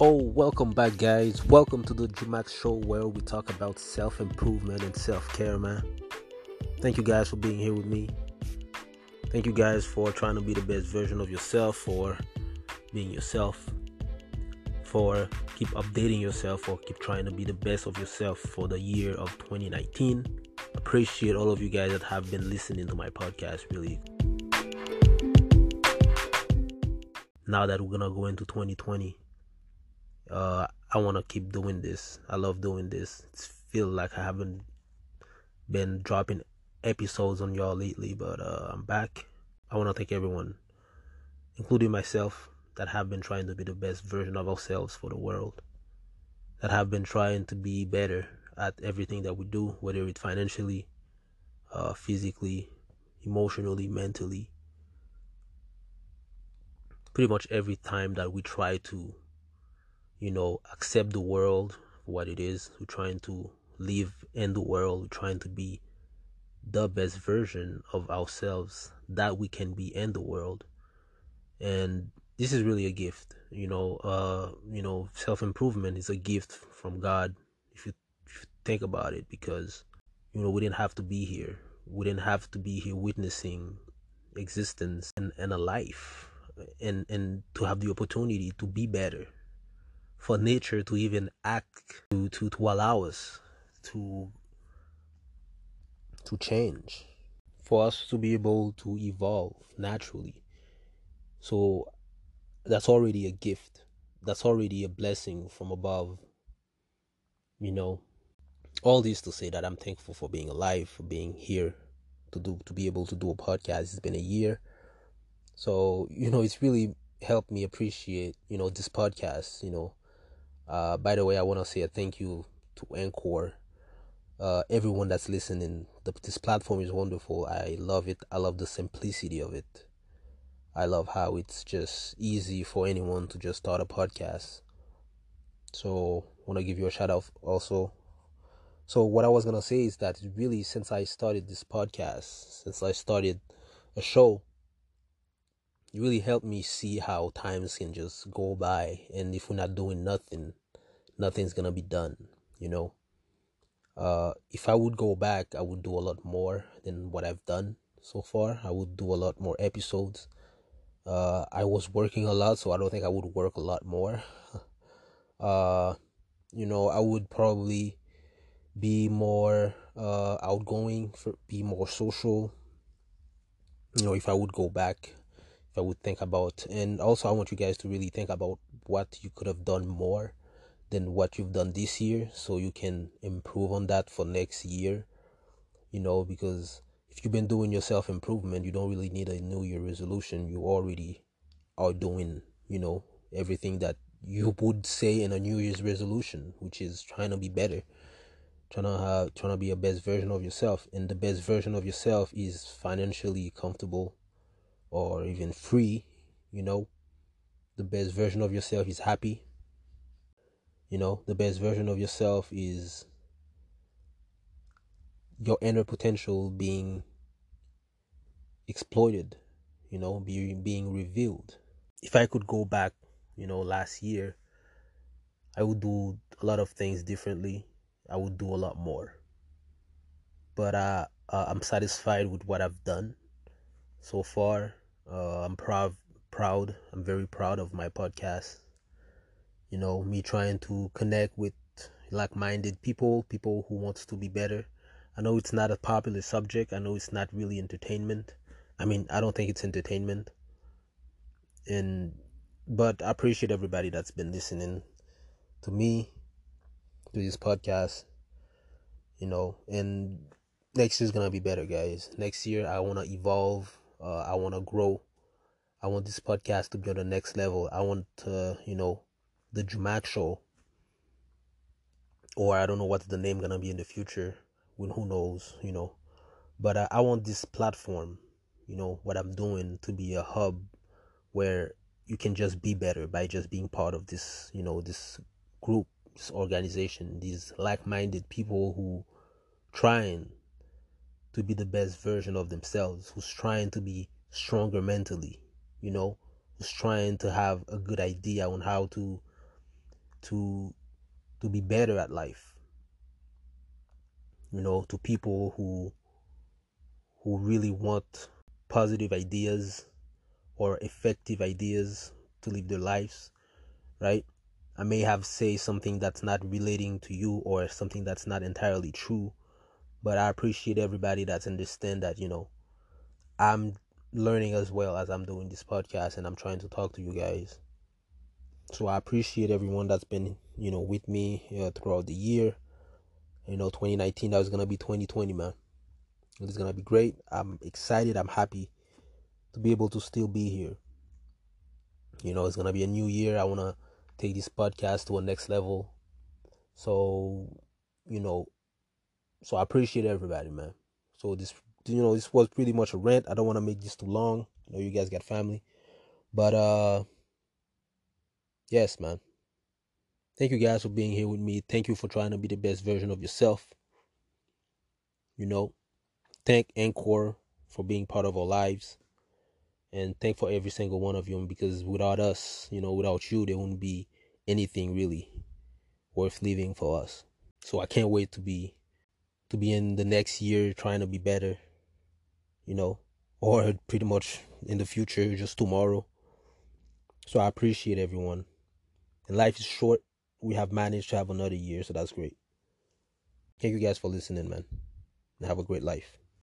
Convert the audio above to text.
Oh, welcome back, guys. Welcome to the Jumax Show where we talk about self improvement and self care, man. Thank you guys for being here with me. Thank you guys for trying to be the best version of yourself, for being yourself, for keep updating yourself, for keep trying to be the best of yourself for the year of 2019. Appreciate all of you guys that have been listening to my podcast, really. Now that we're gonna go into 2020 uh, I want to keep doing this. I love doing this. It's feel like I haven't been dropping episodes on y'all lately, but uh, I'm back. I want to thank everyone, including myself, that have been trying to be the best version of ourselves for the world, that have been trying to be better at everything that we do, whether it's financially, uh, physically, emotionally, mentally. Pretty much every time that we try to you know, accept the world for what it is. We're trying to live in the world. We're trying to be the best version of ourselves that we can be in the world. And this is really a gift, you know. Uh, you know, self improvement is a gift from God. If you, if you think about it, because you know we didn't have to be here. We didn't have to be here witnessing existence and, and a life, and and to have the opportunity to be better for nature to even act to, to, to allow us to to change for us to be able to evolve naturally. So that's already a gift. That's already a blessing from above you know. All this to say that i'm thankful for being alive for being here to do to be able to do a podcast. It's been a year. So you know it's really helped me appreciate you know this podcast you know uh, by the way, I want to say a thank you to Anchor. Uh, everyone that's listening, the, this platform is wonderful. I love it. I love the simplicity of it. I love how it's just easy for anyone to just start a podcast. So, want to give you a shout out also. So, what I was gonna say is that really, since I started this podcast, since I started a show, it really helped me see how times can just go by and if we're not doing nothing nothing's gonna be done you know? Uh if i would go back i would do a lot more than what i've done so far. I would do a lot more episodes. Uh i was working a lot so i don't think i would work a lot more. Uh you know i would probably be more uh outgoing for be more social you know if i would go back I would think about. And also, I want you guys to really think about what you could have done more than what you've done this year so you can improve on that for next year. You know, because if you've been doing your self improvement, you don't really need a new year resolution. You already are doing, you know, everything that you would say in a new year's resolution, which is trying to be better trying to have trying to be a best version of yourself and the best version of yourself is financially comfortable or even free, you know, the best version of yourself is happy. You know, the best version of yourself is your inner potential being exploited, you know, being being revealed. If I could go back, you know, last year, I would do a lot of things differently. I would do a lot more. But uh, uh I'm satisfied with what I've done so far. Uh, I'm proud, proud. I'm very proud of my podcast. You know, me trying to connect with like-minded people, people who wants to be better. I know it's not a popular subject. I know it's not really entertainment. I mean, I don't think it's entertainment. And but I appreciate everybody that's been listening to me to this podcast. You know, and next year's gonna be better, guys. Next year I wanna evolve uh, I want to grow. I want this podcast to be on the next level. I want to, you know, the Jumac show. Or I don't know what's the name gonna be in the future. When who knows, you know. But I, I want this platform, you know, what I'm doing to be a hub where you can just be better by just being part of this, you know, this group, this organization, these like-minded people who trying to be the best version of themselves, who's trying to be stronger mentally, you know, who's trying to have a good idea on how to to to be better at life. You know, to people who who really want positive ideas or effective ideas to live their lives, right? I may have say something that's not relating to you or something that's not entirely true, but I appreciate everybody that's understand that, you know, I'm learning as well as I'm doing this podcast and I'm trying to talk to you guys. So I appreciate everyone that's been, you know, with me uh, throughout the year. You know, 2019 that was gonna be 2020, man. It's gonna be great. I'm excited. I'm happy to be able to still be here. You know, it's gonna be a new year. I wanna take this podcast to a next level. So, you know, so I appreciate everybody, man. So this, you know, this was pretty much a rant. I don't want to make this too long. I know you guys got family, but uh, yes, man. Thank you guys for being here with me. Thank you for trying to be the best version of yourself. You know, thank Anchor for being part of our lives. And thank for every single one of you because without us, you know, without you, there wouldn't be anything really worth living for us. So I can't wait to be to be in the next year trying to be better, you know, or pretty much in the future, just tomorrow. So I appreciate everyone. And life is short we have managed to have another year, so that's great. Thank you guys for listening, man. And have a great life.